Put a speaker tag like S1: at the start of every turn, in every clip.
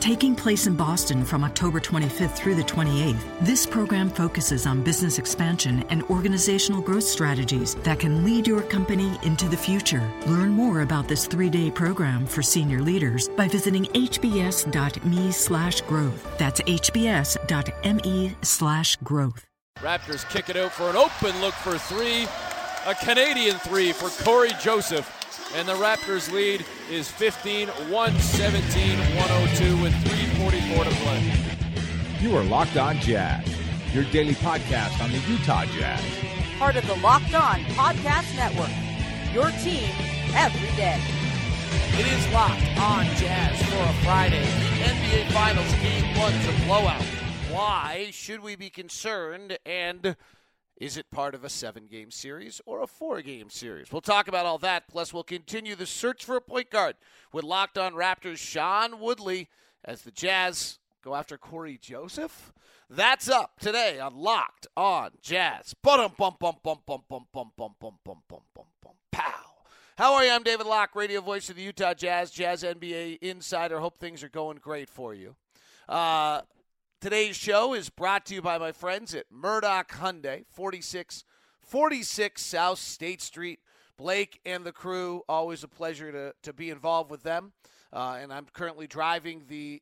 S1: Taking place in Boston from October 25th through the 28th, this program focuses on business expansion and organizational growth strategies that can lead your company into the future. Learn more about this three-day program for senior leaders by visiting hbs.me slash growth. That's hbs.me slash growth.
S2: Raptors kick it out for an open look for three. A Canadian three for Cory Joseph. And the Raptors lead is 15 117 102 with 3.44 to play.
S3: You are Locked On Jazz, your daily podcast on the Utah Jazz.
S4: Part of the Locked On Podcast Network. Your team every day.
S2: It is Locked On Jazz for a Friday. The NBA Finals Game 1's a blowout. Why should we be concerned? And is it part of a seven game series or a four game series? We'll talk about all that. Plus, we'll continue the search for a point guard with Locked On Raptors Sean Woodley as the Jazz go after Cory Joseph. That's up today on Locked On Jazz. Pow. How are you? I'm David Locke, radio voice of the Utah Jazz, Jazz NBA insider. Hope things are going great for you. Uh, Today's show is brought to you by my friends at Murdock Hyundai, 4646 South State Street. Blake and the crew, always a pleasure to, to be involved with them. Uh, and I'm currently driving the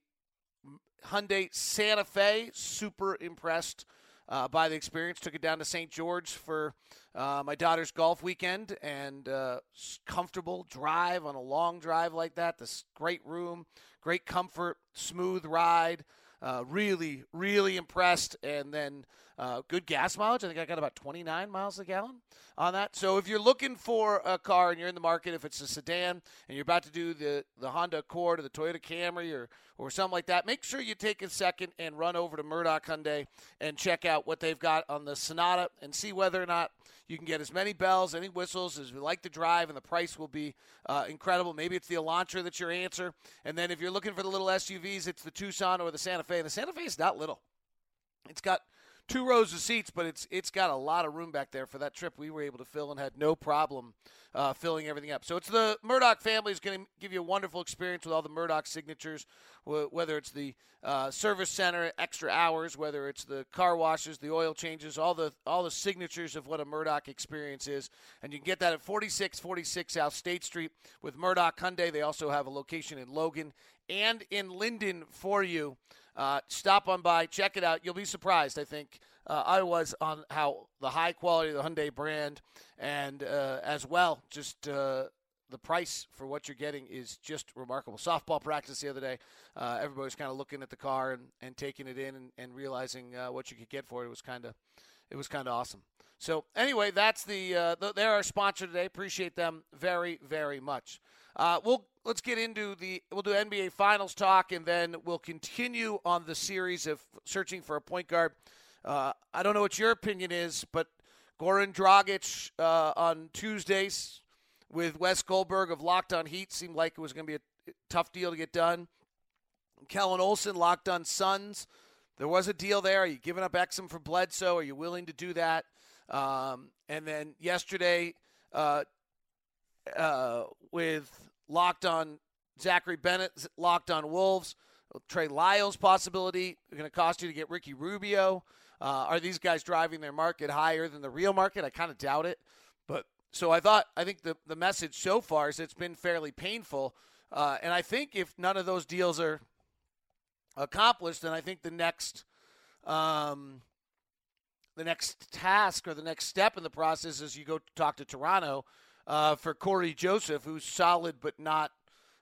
S2: Hyundai Santa Fe. Super impressed uh, by the experience. Took it down to St. George for uh, my daughter's golf weekend and uh, comfortable drive on a long drive like that. This great room, great comfort, smooth ride. Uh, really, really impressed. And then uh, good gas mileage. I think I got about 29 miles a gallon on that. So if you're looking for a car and you're in the market, if it's a sedan and you're about to do the, the Honda Accord or the Toyota Camry or, or something like that, make sure you take a second and run over to Murdock Hyundai and check out what they've got on the Sonata and see whether or not you can get as many bells, any whistles as you like to drive, and the price will be uh, incredible. Maybe it's the Elantra that's your answer. And then if you're looking for the little SUVs, it's the Tucson or the Santa Fe. And the Santa Fe is not little. It's got – two rows of seats, but it's it's got a lot of room back there for that trip. We were able to fill and had no problem uh, filling everything up. So it's the Murdock family is going to give you a wonderful experience with all the Murdock signatures, whether it's the uh, service center, extra hours, whether it's the car washes, the oil changes, all the all the signatures of what a Murdock experience is. And you can get that at 4646 South State Street with Murdock Hyundai. They also have a location in Logan and in Lindon for you. Uh, stop on by, check it out. You'll be surprised, I think. Uh, I was on how the high quality of the Hyundai brand, and uh, as well, just uh, the price for what you're getting is just remarkable. Softball practice the other day, uh, everybody was kind of looking at the car and, and taking it in and, and realizing uh, what you could get for it. It was kind of it was kind of awesome. So anyway, that's the, the they're our sponsor today. Appreciate them very very much. We'll let's get into the we'll do NBA Finals talk, and then we'll continue on the series of searching for a point guard. Uh, I don't know what your opinion is, but Goran Dragic uh, on Tuesdays with Wes Goldberg of Locked On Heat seemed like it was going to be a tough deal to get done. Kellan Olson Locked On Suns. There was a deal there. Are you giving up Exum for Bledsoe? Are you willing to do that? Um, and then yesterday, uh, uh, with locked on Zachary Bennett, locked on Wolves. Trey Lyles possibility going to cost you to get Ricky Rubio. Uh, are these guys driving their market higher than the real market? I kind of doubt it. But so I thought I think the the message so far is it's been fairly painful. Uh, and I think if none of those deals are accomplished, then I think the next um, the next task or the next step in the process is you go talk to Toronto uh, for Cory Joseph, who's solid but not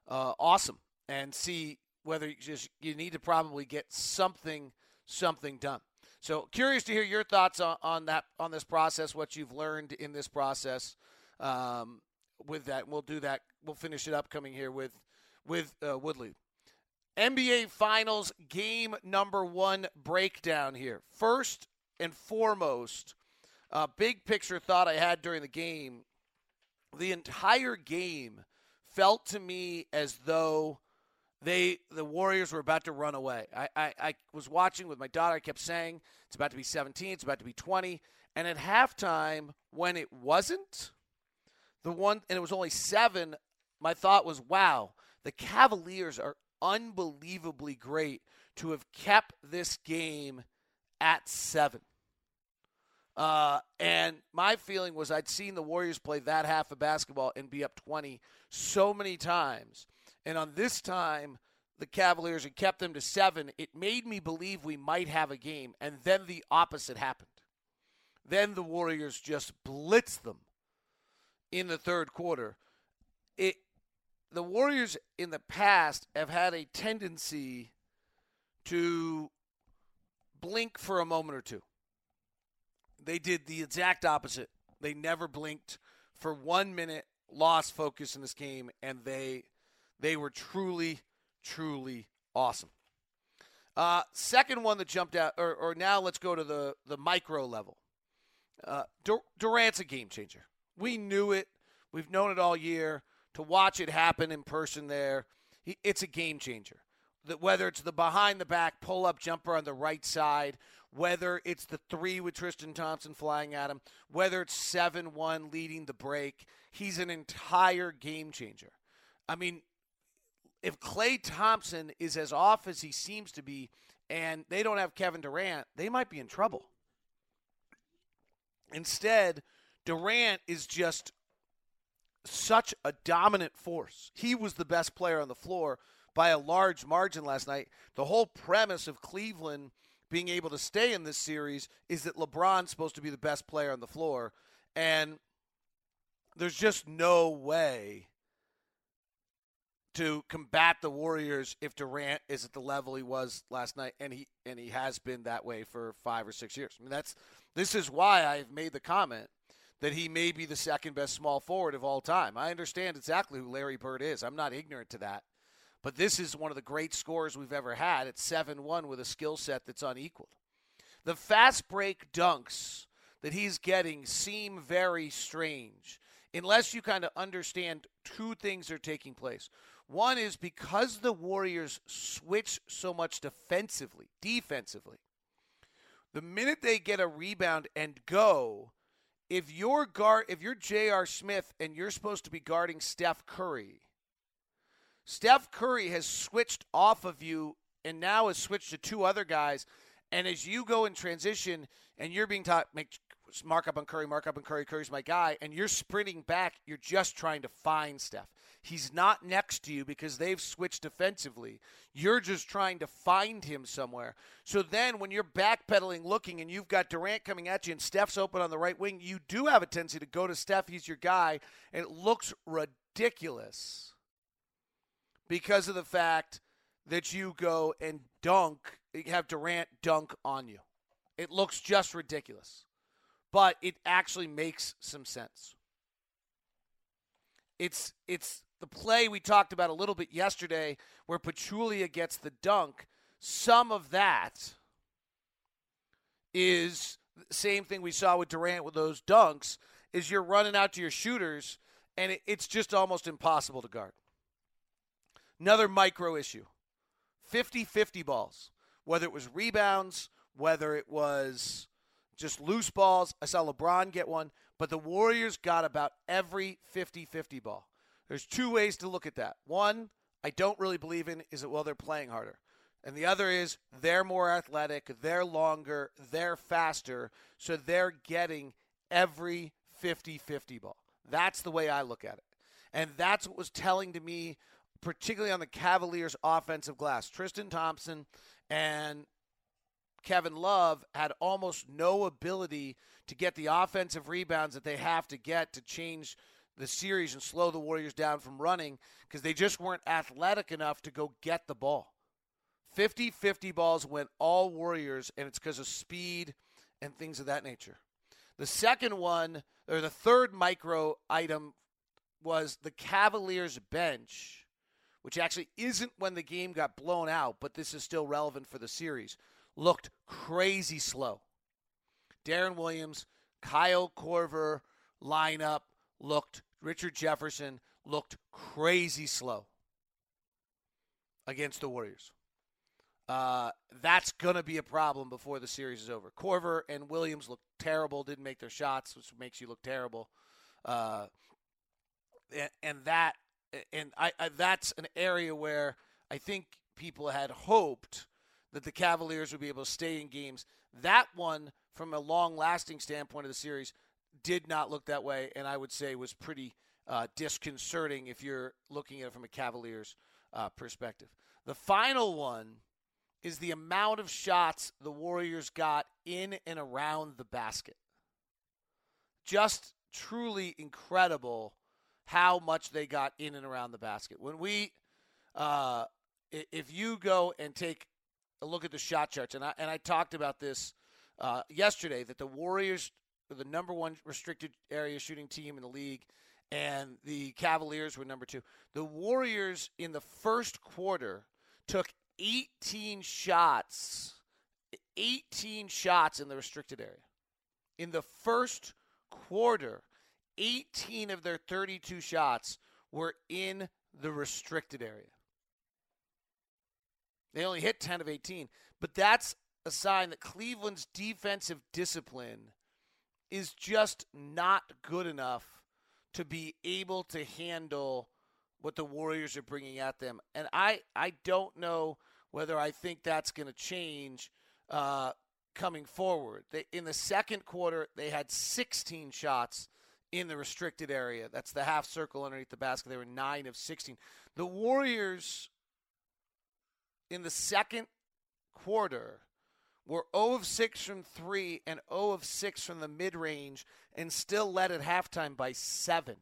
S2: uh, awesome, and see whether you just you need to probably get something something done. So curious to hear your thoughts on, on that on this process, what you've learned in this process. Um, with that, we'll do that. We'll finish it up coming here with with uh, Woodley. NBA Finals game number one breakdown here. First and foremost, uh, big picture thought I had during the game the entire game felt to me as though they the Warriors were about to run away. I, I, I was watching with my daughter. I kept saying it's about to be 17, it's about to be 20, and at halftime when it wasn't the one and it was only seven, my thought was, wow, the Cavaliers are unbelievably great to have kept this game at seven. Uh, and my feeling was I'd seen the Warriors play that half of basketball and be up 20 so many times. And on this time, the Cavaliers had kept them to seven. It made me believe we might have a game. And then the opposite happened. Then the Warriors just blitzed them in the third quarter. It, the Warriors in the past have had a tendency to blink for a moment or two. They did the exact opposite. They never blinked for one minute, lost focus in this game, and they they were truly, truly awesome. Uh, second one that jumped out, or, or now let's go to the, the micro level. Uh, Dur- Durant's a game changer. We knew it. We've known it all year. To watch it happen in person there, he, it's a game changer. That whether it's the behind the back pull up jumper on the right side, whether it's the three with Tristan Thompson flying at him, whether it's 7 1 leading the break, he's an entire game changer. I mean, if Klay Thompson is as off as he seems to be and they don't have Kevin Durant, they might be in trouble. Instead, Durant is just such a dominant force. He was the best player on the floor by a large margin last night. The whole premise of Cleveland being able to stay in this series is that LeBron's supposed to be the best player on the floor. And there's just no way to combat the Warriors if Durant is at the level he was last night, and he and he has been that way for five or six years. I mean, that's this is why I've made the comment that he may be the second best small forward of all time. I understand exactly who Larry Bird is. I'm not ignorant to that. But this is one of the great scores we've ever had at 7 1 with a skill set that's unequaled. The fast break dunks that he's getting seem very strange unless you kind of understand two things are taking place. One is because the Warriors switch so much defensively, defensively. The minute they get a rebound and go, if you're guard if you're J.R. Smith and you're supposed to be guarding Steph Curry, Steph Curry has switched off of you and now has switched to two other guys. And as you go in transition and you're being taught, make mark up on Curry, mark up on Curry, Curry's my guy, and you're sprinting back, you're just trying to find Steph. He's not next to you because they've switched defensively. You're just trying to find him somewhere. So then when you're backpedaling looking and you've got Durant coming at you and Steph's open on the right wing, you do have a tendency to go to Steph. He's your guy, and it looks ridiculous because of the fact that you go and dunk, have Durant dunk on you. It looks just ridiculous, but it actually makes some sense. It's it's the play we talked about a little bit yesterday where Pachulia gets the dunk. Some of that is the same thing we saw with Durant with those dunks is you're running out to your shooters and it, it's just almost impossible to guard. Another micro issue 50 50 balls, whether it was rebounds, whether it was just loose balls. I saw LeBron get one, but the Warriors got about every 50 50 ball. There's two ways to look at that. One, I don't really believe in is that, well, they're playing harder. And the other is they're more athletic, they're longer, they're faster, so they're getting every 50 50 ball. That's the way I look at it. And that's what was telling to me particularly on the Cavaliers' offensive glass. Tristan Thompson and Kevin Love had almost no ability to get the offensive rebounds that they have to get to change the series and slow the Warriors down from running because they just weren't athletic enough to go get the ball. 50 50 balls went all Warriors, and it's because of speed and things of that nature. The second one, or the third micro item, was the Cavaliers bench which actually isn't when the game got blown out, but this is still relevant for the series, looked crazy slow. Deron Williams, Kyle Korver lineup looked, Richard Jefferson looked crazy slow against the Warriors. Uh, that's going to be a problem before the series is over. Korver and Williams looked terrible, didn't make their shots, which makes you look terrible. Uh, and, and, that, and I, I, that's an area where I think people had hoped that the Cavaliers would be able to stay in games. That one, from a long-lasting standpoint of the series, did not look that way, and I would say was pretty uh, disconcerting if you're looking at it from a Cavaliers uh, perspective. The final one is the amount of shots the Warriors got in and around the basket. Just truly incredible how much they got in and around the basket. When we, uh, if you go and take a look at the shot charts, and I and I talked about this uh, yesterday, that the Warriors are the number one restricted area shooting team in the league, and the Cavaliers were number two. The Warriors in the first quarter took 18 shots, 18 shots in the restricted area. In the first quarter, 18 of their 32 shots were in the restricted area. They only hit 10 of 18, but that's a sign that Cleveland's defensive discipline is just not good enough to be able to handle what the Warriors are bringing at them. And I, I don't know whether I think that's going to change uh, coming forward. They, in the second quarter, they had 16 shots in the restricted area. That's the half circle underneath the basket. They were 9 of 16. The Warriors in the second quarter were 0 of 6 from 3 and 0 of 6 from the mid range and still led at halftime by 7.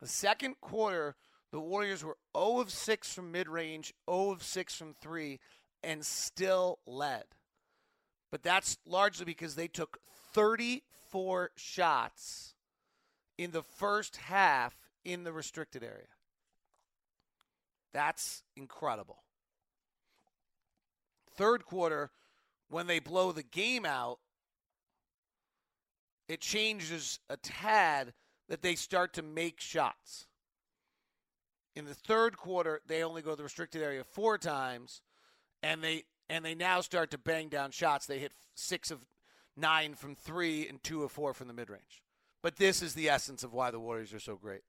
S2: The second quarter, the Warriors were 0 of 6 from mid range, 0 of 6 from 3, and still led. But that's largely because they took 34 shots in the first half in the restricted area. That's incredible. Third quarter, when they blow the game out, it changes a tad that they start to make shots. In the third quarter, they only go to the restricted area four times, and they and they now start to bang down shots. They hit six of nine from three and two of four from the mid range. But this is the essence of why the Warriors are so great.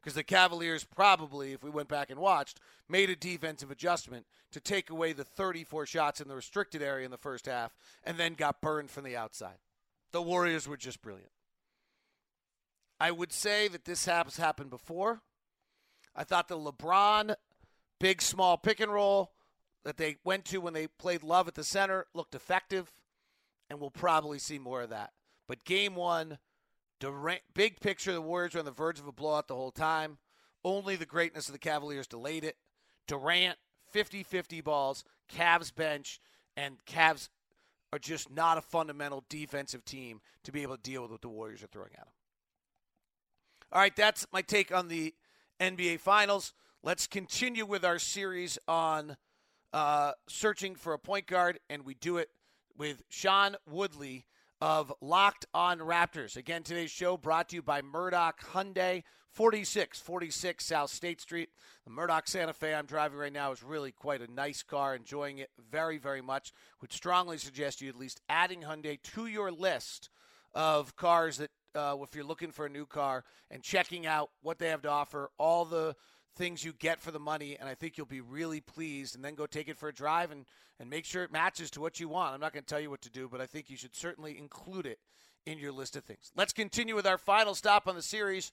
S2: Because the Cavaliers probably, if we went back and watched, made a defensive adjustment to take away the 34 shots in the restricted area in the first half and then got burned from the outside. The Warriors were just brilliant. I would say that this has happened before. I thought the LeBron big small pick and roll that they went to when they played Love at the center looked effective, and we'll probably see more of that. But game one, Durant, big picture, the Warriors were on the verge of a blowout the whole time. Only the greatness of the Cavaliers delayed it. Durant, 50 50 balls, Cavs bench, and Cavs are just not a fundamental defensive team to be able to deal with what the Warriors are throwing at them. All right, that's my take on the NBA Finals. Let's continue with our series on uh, searching for a point guard, and we do it with Sean Woodley of Locked On Raptors. Again, today's show brought to you by Murdock Hyundai, 4646 South State Street. The Murdock Santa Fe I'm driving right now is really quite a nice car, enjoying it very, very much. Would strongly suggest you at least adding Hyundai to your list of cars that uh, if you're looking for a new car and checking out what they have to offer, all the things you get for the money, and I think you'll be really pleased. And then go take it for a drive and, and make sure it matches to what you want. I'm not going to tell you what to do, but I think you should certainly include it in your list of things. Let's continue with our final stop on the series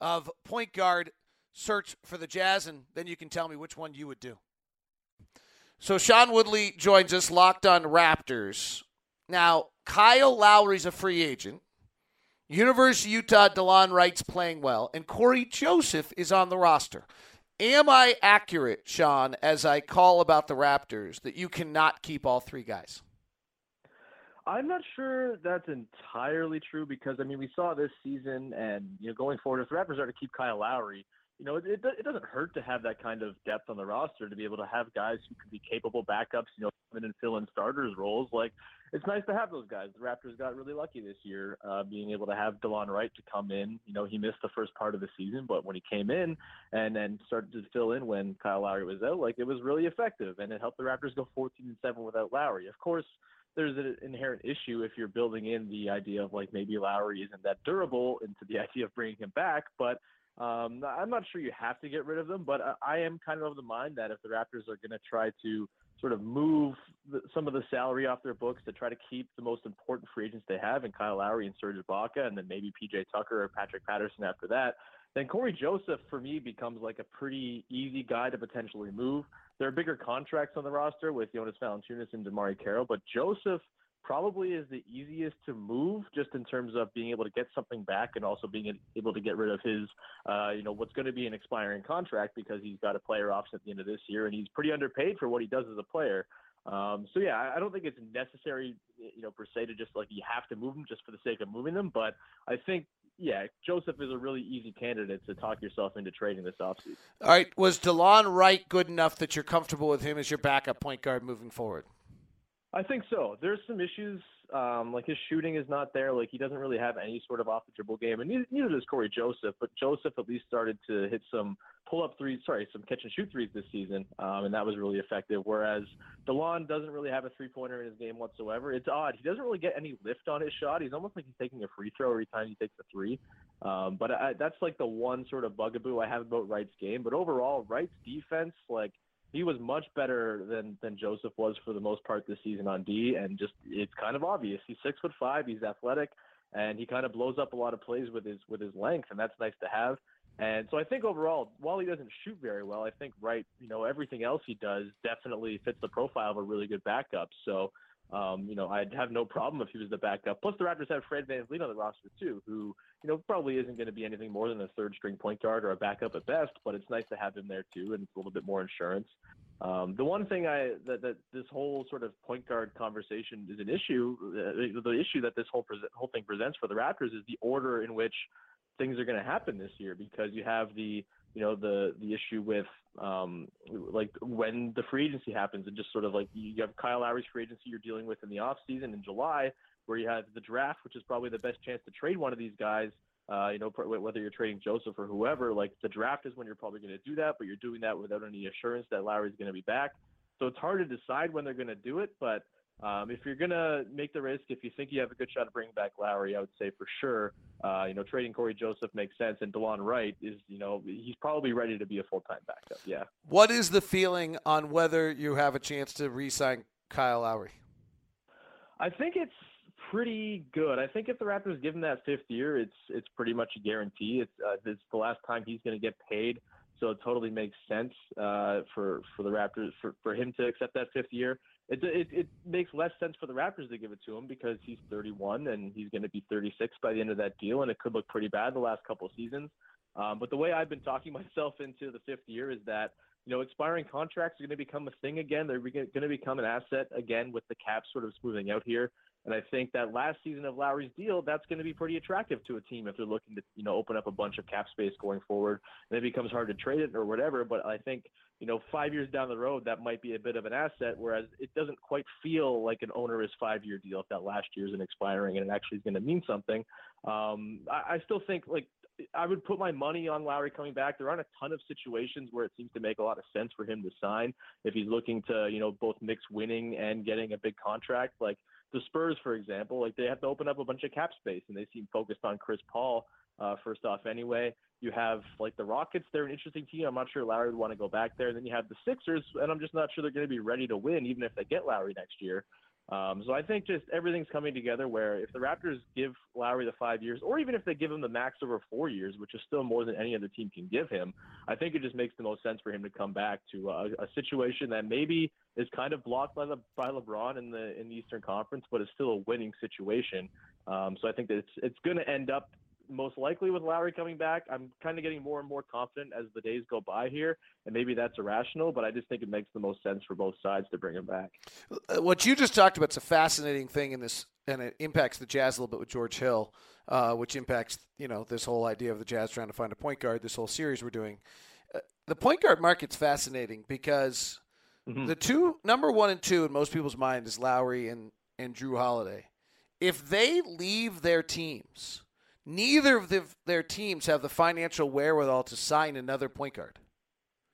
S2: of point guard search for the Jazz, and then you can tell me which one you would do. So Sean Woodley joins us, locked on Raptors. Now, Kyle Lowry's a free agent. University of Utah, Delon Wright's playing well, and Cory Joseph is on the roster. Am I accurate, Sean, as I call about the Raptors, that you cannot keep all three guys?
S5: I'm not sure that's entirely true because I mean we saw this season and you know going forward if the Raptors are to keep Kyle Lowry, you know it, it, it doesn't hurt to have that kind of depth on the roster to be able to have guys who can be capable backups, you know, come in and fill in starters roles. Like it's nice to have those guys. The Raptors got really lucky this year, uh, being able to have Delon Wright to come in. You know, he missed the first part of the season, but when he came in and then started to fill in when Kyle Lowry was out, like it was really effective, and it helped the Raptors go 14 and seven without Lowry. Of course, there's an inherent issue if you're building in the idea of like maybe Lowry isn't that durable into the idea of bringing him back, but um, I'm not sure you have to get rid of them, but I am kind of of the mind that if the Raptors are going to try to sort of move the, some of the salary off their books to try to keep the most important free agents they have in Kyle Lowry and Serge Ibaka, and then maybe PJ Tucker or Patrick Patterson after that, then Cory Joseph for me becomes like a pretty easy guy to potentially move. There are bigger contracts on the roster with Jonas Valanciunas and DeMarre Carroll, but Joseph – probably is the easiest to move just in terms of being able to get something back and also being able to get rid of his, uh, you know, what's going to be an expiring contract because he's got a player option at the end of this year and he's pretty underpaid for what he does as a player. Um, so yeah, I don't think it's necessary, you know, per se to just like you have to move them just for the sake of moving them. But I think, yeah, Joseph is a really easy candidate to talk yourself into trading this offseason.
S2: All right, was Delon Wright good enough that you're comfortable with him as your backup point guard moving forward?
S5: I think so. There's some issues. Um, like his shooting is not there. Like he doesn't really have any sort of off the dribble game, and neither, neither does Cory Joseph. But Joseph at least started to hit some pull up threes. Sorry, some catch and shoot threes this season, um, and that was really effective. Whereas Delon doesn't really have a three pointer in his game whatsoever. It's odd. He doesn't really get any lift on his shot. He's almost like he's taking a free throw every time he takes a three. Um, but I, that's like the one sort of bugaboo I have about Wright's game. But overall, Wright's defense, like he was much better than than Joseph was for the most part this season on D, and just it's kind of obvious. He's six foot five, he's athletic, and he kind of blows up a lot of plays with his with his length, and that's nice to have. And so I think overall, while he doesn't shoot very well, I think right, you know, everything else he does definitely fits the profile of a really good backup. So um, you know, I'd have no problem if he was the backup. Plus, the Raptors have Fred VanVleet on the roster too, who you know probably isn't going to be anything more than a third string point guard or a backup at best. But it's nice to have him there too, and it's a little bit more insurance. Um, the one thing I that, that this whole sort of point guard conversation is an issue. Uh, the issue that this whole pre- whole thing presents for the Raptors is the order in which things are going to happen this year, because you have the you know the the issue with um, like when the free agency happens and just sort of like you have Kyle Lowry's free agency you're dealing with in the off season in July, where you have the draft, which is probably the best chance to trade one of these guys. Uh, you know, whether you're trading Joseph or whoever, like the draft is when you're probably going to do that, but you're doing that without any assurance that Lowry's going to be back. So it's hard to decide when they're going to do it, but um, if you're going to make the risk, if you think you have a good shot of bringing back Lowry, I would say for sure, uh, you know, trading Cory Joseph makes sense. And DeLon Wright is, you know, he's probably ready to be a full time backup. Yeah.
S2: What is the feeling on whether you have a chance to re sign Kyle Lowry?
S5: I think it's pretty good. I think if the Raptors give him that fifth year, it's it's pretty much a guarantee. It's uh, it's the last time he's going to get paid, so it totally makes sense uh, for for the Raptors for, for him to accept that fifth year it, it, it makes less sense for the Raptors to give it to him because he's 31 and he's going to be 36 by the end of that deal, and it could look pretty bad the last couple of seasons. Um, but the way I've been talking myself into the fifth year is that you know expiring contracts are going to become a thing again. They're going to become an asset again with the cap sort of smoothing out here. And I think that last season of Lowry's deal, that's going to be pretty attractive to a team if they're looking to, you know, open up a bunch of cap space going forward. And it becomes hard to trade it or whatever. But I think, you know, five years down the road, that might be a bit of an asset. Whereas it doesn't quite feel like an onerous five-year deal if that last year isn't expiring and it actually is going to mean something. Um, I, I still think like I would put my money on Lowry coming back. There aren't a ton of situations where it seems to make a lot of sense for him to sign if he's looking to, you know, both mix winning and getting a big contract. Like the Spurs, for example, like they have to open up a bunch of cap space, and they seem focused on Chris Paul. Uh, first off, anyway, you have like the Rockets. They're an interesting team. I'm not sure Lowry would want to go back there. And then you have the Sixers, and I'm just not sure they're going to be ready to win, even if they get Lowry next year. Um, so I think just everything's coming together where if the Raptors give Lowry the five years, or even if they give him the max over four years, which is still more than any other team can give him, I think it just makes the most sense for him to come back to a, a situation that maybe is kind of blocked by the by LeBron in the in the Eastern Conference, but is still a winning situation. Um, so I think that it's it's going to end up most likely with Lowry coming back. I'm kind of getting more and more confident as the days go by here, and maybe that's irrational, but I just think it makes the most sense for both sides to bring him back.
S2: Uh, what you just talked about is a fascinating thing in this, and it impacts the Jazz a little bit with George Hill, uh, which impacts you know this whole idea of the Jazz trying to find a point guard. This whole series we're doing, uh, the point guard market's fascinating because. Mm-hmm. The two number one and two in most people's mind is Lowry and and Jrue Holiday, if they leave their teams, neither of the, their teams have the financial wherewithal to sign another point guard.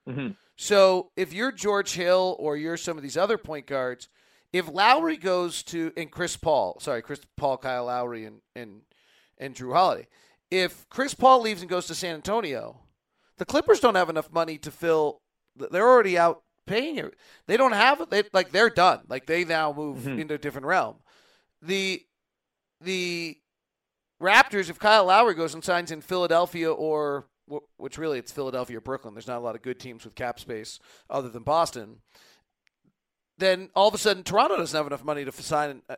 S5: Mm-hmm.
S2: So if you're George Hill or you're some of these other point guards, if Lowry goes to and Chris Paul, sorry, Chris Paul, Kyle Lowry, and and and Jrue Holiday, if Chris Paul leaves and goes to San Antonio, the Clippers don't have enough money to fill. They're already out paying it. They don't have it. They, like they're done. Like they now move
S5: Mhm.
S2: into a different realm. The the Raptors, if Kyle Lowry goes and signs in Philadelphia or which really it's Philadelphia or Brooklyn. There's not a lot of good teams with cap space other than Boston. Then all of a sudden Toronto doesn't have enough money to sign uh,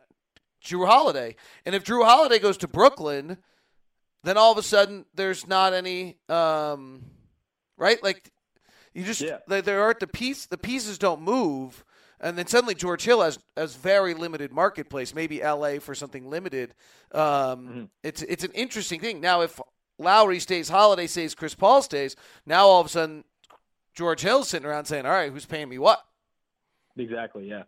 S2: Jrue Holiday, and if Jrue Holiday goes to Brooklyn, then all of a sudden there's not any um, right like you just
S5: Yeah.
S2: there, there aren't the piece the pieces don't move. And then suddenly George Hill has has very limited marketplace. Maybe L.A. for something limited. Um,
S5: Mhm.
S2: It's it's an interesting thing. Now, if Lowry stays, Holiday stays, Chris Paul stays, now all of a sudden George Hill's sitting around saying, "All right, who's paying me what?"
S5: Exactly. Yeah.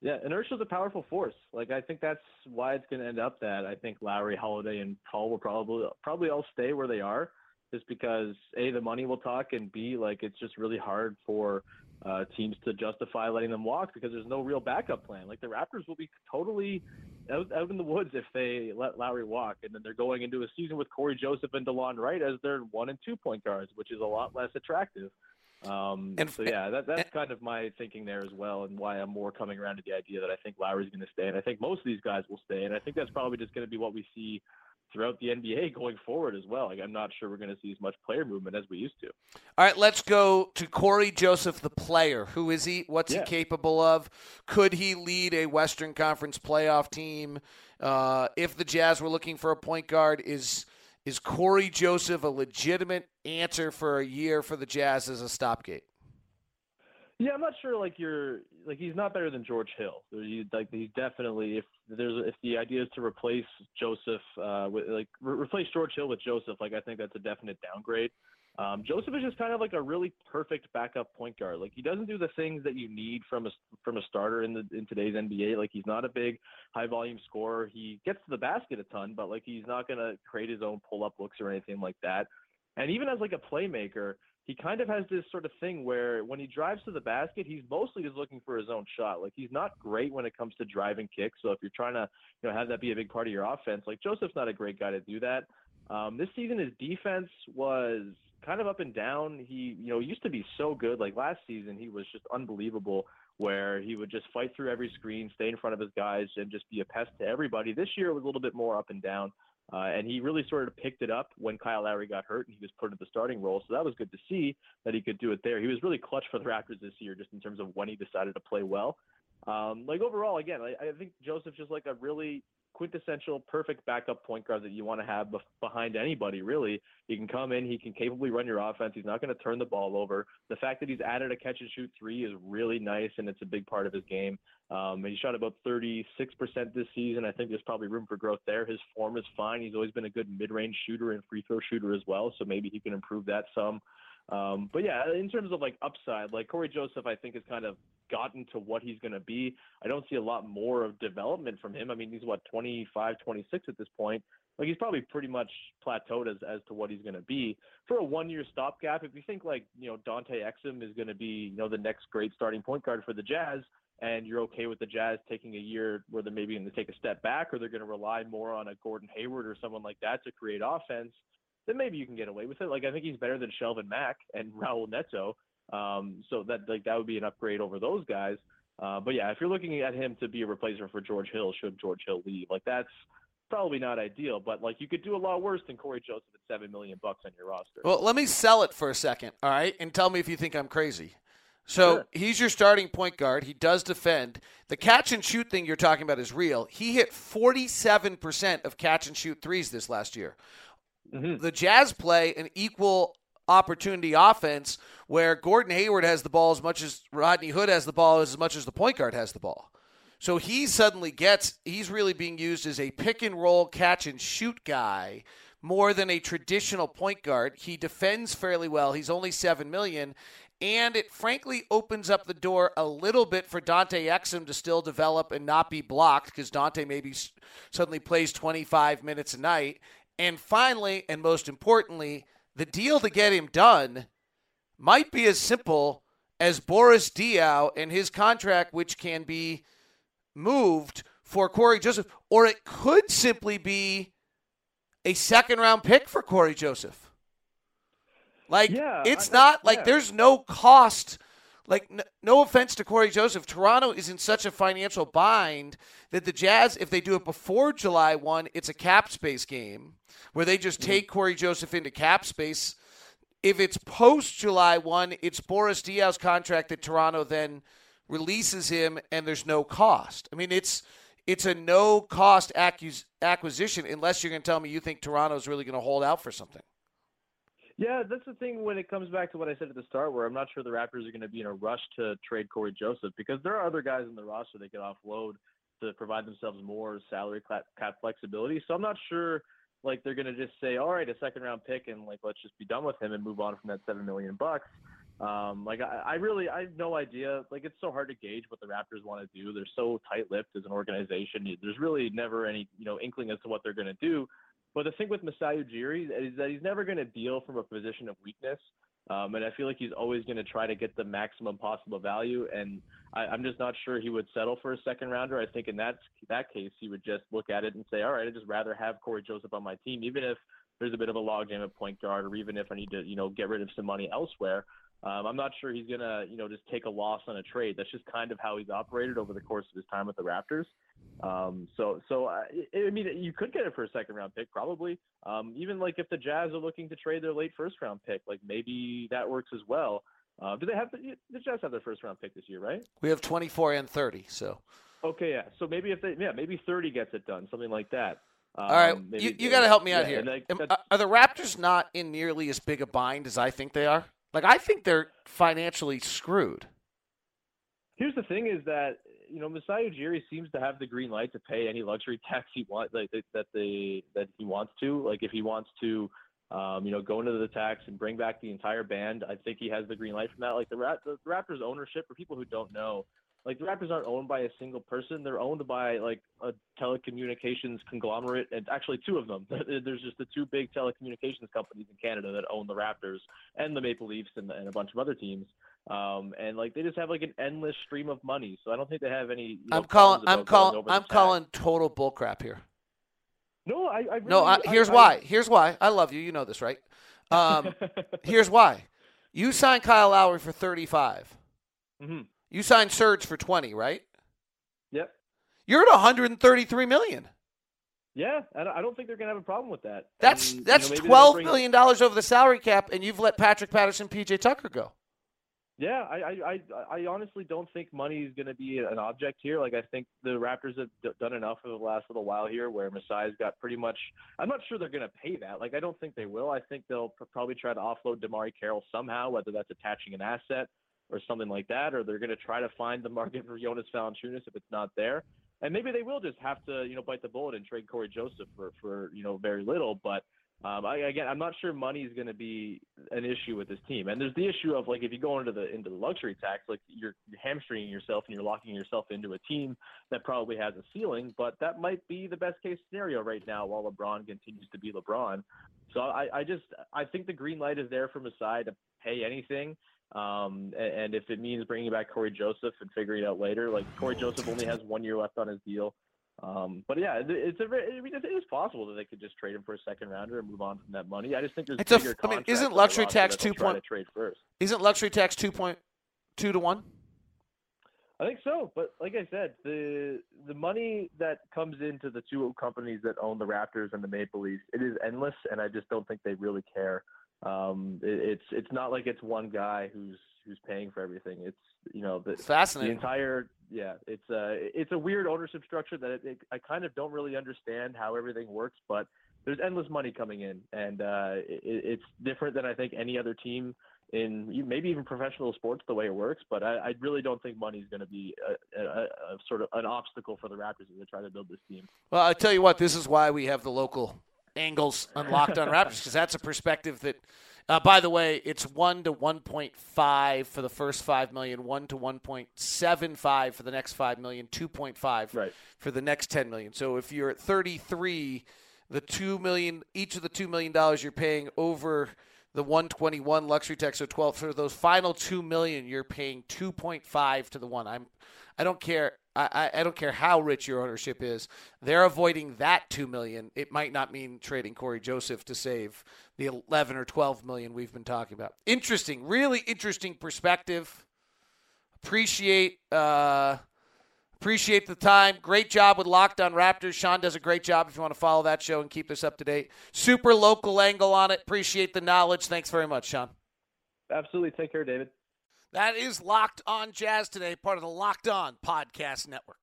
S5: Yeah. Inertia's a powerful force. Like I think that's why it's going to end up that I think Lowry, Holiday, and Paul will probably probably all stay where they are, just because a the money will talk, and b like it's just really hard for uh, teams to justify letting them walk because there's no real backup plan. Like the Raptors will be totally out, out in the woods if they let Lowry walk, and then they're going into a season with Cory Joseph and DeLon Wright as their one and two point guards, which is a lot less attractive. Um,
S2: And-
S5: so yeah, that, that's kind of my thinking there as well, and why I'm more coming around to the idea that I think Lowry's going to stay, and I think most of these guys will stay, and I think that's probably just going to be what we see throughout the NBA going forward as well. Like I'm not sure we're going to see as much player movement as we used to.
S2: All right, let's go to Cory Joseph, the player. Who is he? What's
S5: Yeah.
S2: he capable of? Could he lead a Western Conference playoff team? Uh, if the Jazz were looking for a point guard, is is Cory Joseph a legitimate answer for a year for the Jazz as a stopgate?
S5: Yeah, I'm not sure. Like you're like he's not better than George Hill. He, like he's definitely if there's if the idea is to replace Joseph uh, with like re- replace George Hill with Joseph, like I think that's a definite downgrade. Um, Joseph is just kind of like a really perfect backup point guard. Like he doesn't do the things that you need from a from a starter in the in today's NBA. Like he's not a big high volume scorer. He gets to the basket a ton, but like he's not gonna create his own pull up looks or anything like that. And even as like a playmaker, he kind of has this sort of thing where when he drives to the basket, he's mostly just looking for his own shot. Like he's not great when it comes to driving kicks. So if you're trying to, you know, have that be a big part of your offense, like Joseph's not a great guy to do that. Um, this season, his defense was kind of up and down. He, you know, used to be so good. Like last season, he was just unbelievable. Where he would just fight through every screen, stay in front of his guys, and just be a pest to everybody. This year it was a little bit more up and down. Uh, and he really sort of picked it up when Kyle Lowry got hurt and he was put in the starting role. So that was good to see that he could do it there. He was really clutch for the Raptors this year, just in terms of when he decided to play well. Um, like overall, again, I, I think Joseph's just like a really quintessential, perfect backup point guard that you want to have behind anybody. Really, he can come in, he can capably run your offense. He's not going to turn the ball over. The fact that he's added a catch and shoot three is really nice, and it's a big part of his game. Um, he shot about 36% this season. I think there's probably room for growth there. His form is fine. He's always been a good mid-range shooter and free throw shooter as well, so maybe he can improve that some. Um, but yeah, in terms of like upside, like Cory Joseph, I think has kind of gotten to what he's going to be. I don't see a lot more of development from him. I mean, he's what 25, 26 at this point. Like he's probably pretty much plateaued as as to what he's going to be for a one year stopgap. If you think like you know Dante Exum is going to be you know the next great starting point guard for the Jazz, and you're okay with the Jazz taking a year where they're maybe going to take a step back, or they're going to rely more on a Gordon Hayward or someone like that to create offense, then maybe you can get away with it. Like I think he's better than Shelvin Mack and Raul Neto. Um, so that like that would be an upgrade over those guys. Uh, but yeah, if you're looking at him to be a replacement for George Hill, should George Hill leave, like that's probably not ideal. But like you could do a lot worse than Cory Joseph at seven million bucks on your roster.
S2: Well, let me sell it for a second, all right, and tell me if you think I'm crazy. So
S5: Sure.
S2: he's your starting point guard. He does defend. The catch and shoot thing you're talking about is real. He hit 47% of catch and shoot threes this last year.
S5: Mhm.
S2: The Jazz play an equal opportunity offense where Gordon Hayward has the ball as much as Rodney Hood has the ball as much as the point guard has the ball. So he suddenly gets he's really being used as a pick and roll catch and shoot guy more than a traditional point guard. He defends fairly well. He's only 7 million And it frankly opens up the door a little bit for Dante Exum to still develop and not be blocked because Dante maybe suddenly plays 25 minutes a night. And finally, and most importantly, the deal to get him done might be as simple as Boris Diaw and his contract, which can be moved for Cory Joseph, or it could simply be a second round pick for Cory Joseph. Like
S5: yeah,
S2: it's
S5: I,
S2: not like
S5: yeah.
S2: there's no cost. Like n- no offense to Cory Joseph, Toronto is in such a financial bind that the Jazz, if they do it before July one, it's a cap space game where they just
S5: Mm-hmm.
S2: take Cory Joseph into cap space. If it's post July one, it's Boris Diaw's contract that Toronto then releases him, and there's no cost. I mean, it's it's a no cost acquisition unless you're going to tell me you think Toronto's really going to hold out for something.
S5: Yeah, that's the thing when it comes back to what I said at the start, where I'm not sure the Raptors are going to be in a rush to trade Cory Joseph because there are other guys in the roster they could offload to provide themselves more salary cap flexibility. So I'm not sure like they're going to just say, all right, a second round pick and like let's just be done with him and move on from that seven million bucks. Um, like I, I really, I have no idea. Like it's so hard to gauge what the Raptors want to do. They're so tight-lipped as an organization. There's really never any, you know, inkling as to what they're going to do. But the thing with Masai Ujiri is that he's never going to deal from a position of weakness. Um, and I feel like he's always going to try to get the maximum possible value. And I, I'm just not sure he would settle for a second rounder. I think in that that case, he would just look at it and say, all right, I'd just rather have Cory Joseph on my team, even if there's a bit of a logjam at point guard, or even if I need to, you know, get rid of some money elsewhere. Um, I'm not sure he's gonna, you know, just take a loss on a trade. That's just kind of how he's operated over the course of his time with the Raptors. Um, so, so uh, I, I mean, you could get it for a second round pick, probably. Um, even like if the Jazz are looking to trade their late first round pick, like maybe that works as well. Uh, do they have the, the Jazz have their first round pick this year, right?
S2: We have 24 and 30, so.
S5: Okay, yeah. So maybe if they, yeah, maybe 30 gets it done, something like that. Um,
S2: All right,
S5: maybe,
S2: you, you got to help me out
S5: yeah,
S2: here.
S5: like,
S2: are the Raptors not in nearly as big a bind as I think they are? Like I think they're financially screwed.
S5: Here's the thing: is that you know Masai Ujiri seems to have the green light to pay any luxury tax he wants, like that they that he wants to. Like if he wants to, um, you know, go into the tax and bring back the entire band, I think he has the green light from that. Like the, the Raptors ownership, for people who don't know, like the Raptors aren't owned by a single person; they're owned by like a telecommunications conglomerate, and actually two of them. There's just the two big telecommunications companies in Canada that own the Raptors and the Maple Leafs and, and a bunch of other teams. Um, and like they just have like an endless stream of money, so I don't think they have any. You know,
S2: I'm calling. I'm calling. I'm calling total bullcrap here.
S5: No, I. I really,
S2: No, I, here's
S5: I,
S2: why. Here's why. I love you. You know this, right? Um, here's why. You signed Kyle Lowry for 35.
S5: hmm
S2: You signed Serge for 20, right?
S5: Yep.
S2: You're at 133 million.
S5: Yeah, I don't, think they're gonna have a problem with that.
S2: That's
S5: And, you
S2: that's
S5: know, maybe
S2: twelve million dollars over the salary cap, and you've let Patrick Patterson, PJ Tucker go.
S5: Yeah, I, I, I, honestly don't think money is going to be an object here. Like, I think the Raptors have d- done enough for the last little while here where Masai's got pretty much. I'm not sure they're going to pay that. Like, I don't think they will. I think they'll pr- probably try to offload DeMarre Carroll somehow, whether that's attaching an asset or something like that, or they're going to try to find the market for Jonas Valanciunas if it's not there. And maybe they will just have to, you know, bite the bullet and trade Cory Joseph for, for you know, very little. But um, I, again, I'm not sure money is going to be an issue with this team. And there's the issue of like if you go into the into the luxury tax, like you're hamstringing yourself and you're locking yourself into a team that probably has a ceiling. But that might be the best case scenario right now while LeBron continues to be LeBron. So I, I just I think the green light is there from his side to pay anything. Um, and, and if it means bringing back Cory Joseph and figuring it out later, like Cory Joseph only has one year left on his deal. Um, but yeah, it's a I mean, it is possible that they could just trade him for a second rounder and move on from that money. I just think there's
S2: It's a-
S5: bigger
S2: I mean, isn't luxury tax two point-
S5: to trade first?
S2: Isn't luxury tax two point two to one?
S5: I think so, but like I said, the the money that comes into the two companies that own the Raptors and the Maple Leafs, it is endless, and I just don't think they really care. Um, it, it's it's not like it's one guy who's who's paying for everything. It's you know the,
S2: fascinating.
S5: the entire yeah it's a it's a weird ownership structure that it, it, i kind of don't really understand how everything works but there's endless money coming in and uh it, it's different than i think any other team in maybe even professional sports the way it works but i, I really don't think money is going to be a, a, a, sort of an obstacle for the raptors as they try to build this team
S2: Well, I tell you what, this is why we have the local angles unlocked on Raptors because that's a perspective that Uh, by the way, it's one to one point five for the first five million, one to one point seven five for the next five million, two point five
S5: Right.
S2: for the next ten million. So if you're at thirty three, the two million each of the two million dollars you're paying over the 121 luxury tax so 12 for those final 2 million you're paying 2.5 to the one i'm i don't care I, I don't care how rich your ownership is they're avoiding that 2 million it might not mean trading Cory Joseph to save the 11 or 12 million we've been talking about interesting really interesting perspective appreciate uh Appreciate the time. Great job with Locked On Raptors. Sean does a great job if you want to follow that show and keep us up to date. Super local angle on it. Appreciate the knowledge. Thanks very much, Sean.
S5: Absolutely. Take care, David.
S2: That is Locked On Jazz today, part of the Locked On Podcast Network.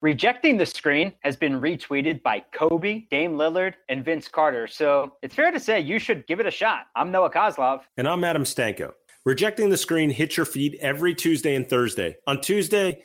S6: Rejecting the screen has been retweeted by Kobe, Dame Lillard, and Vince Carter. So it's fair to say you should give it a shot. I'm Noah Kozlov.
S7: And I'm Adam Stanko. Rejecting the screen hits your feed every Tuesday and Thursday. On Tuesday,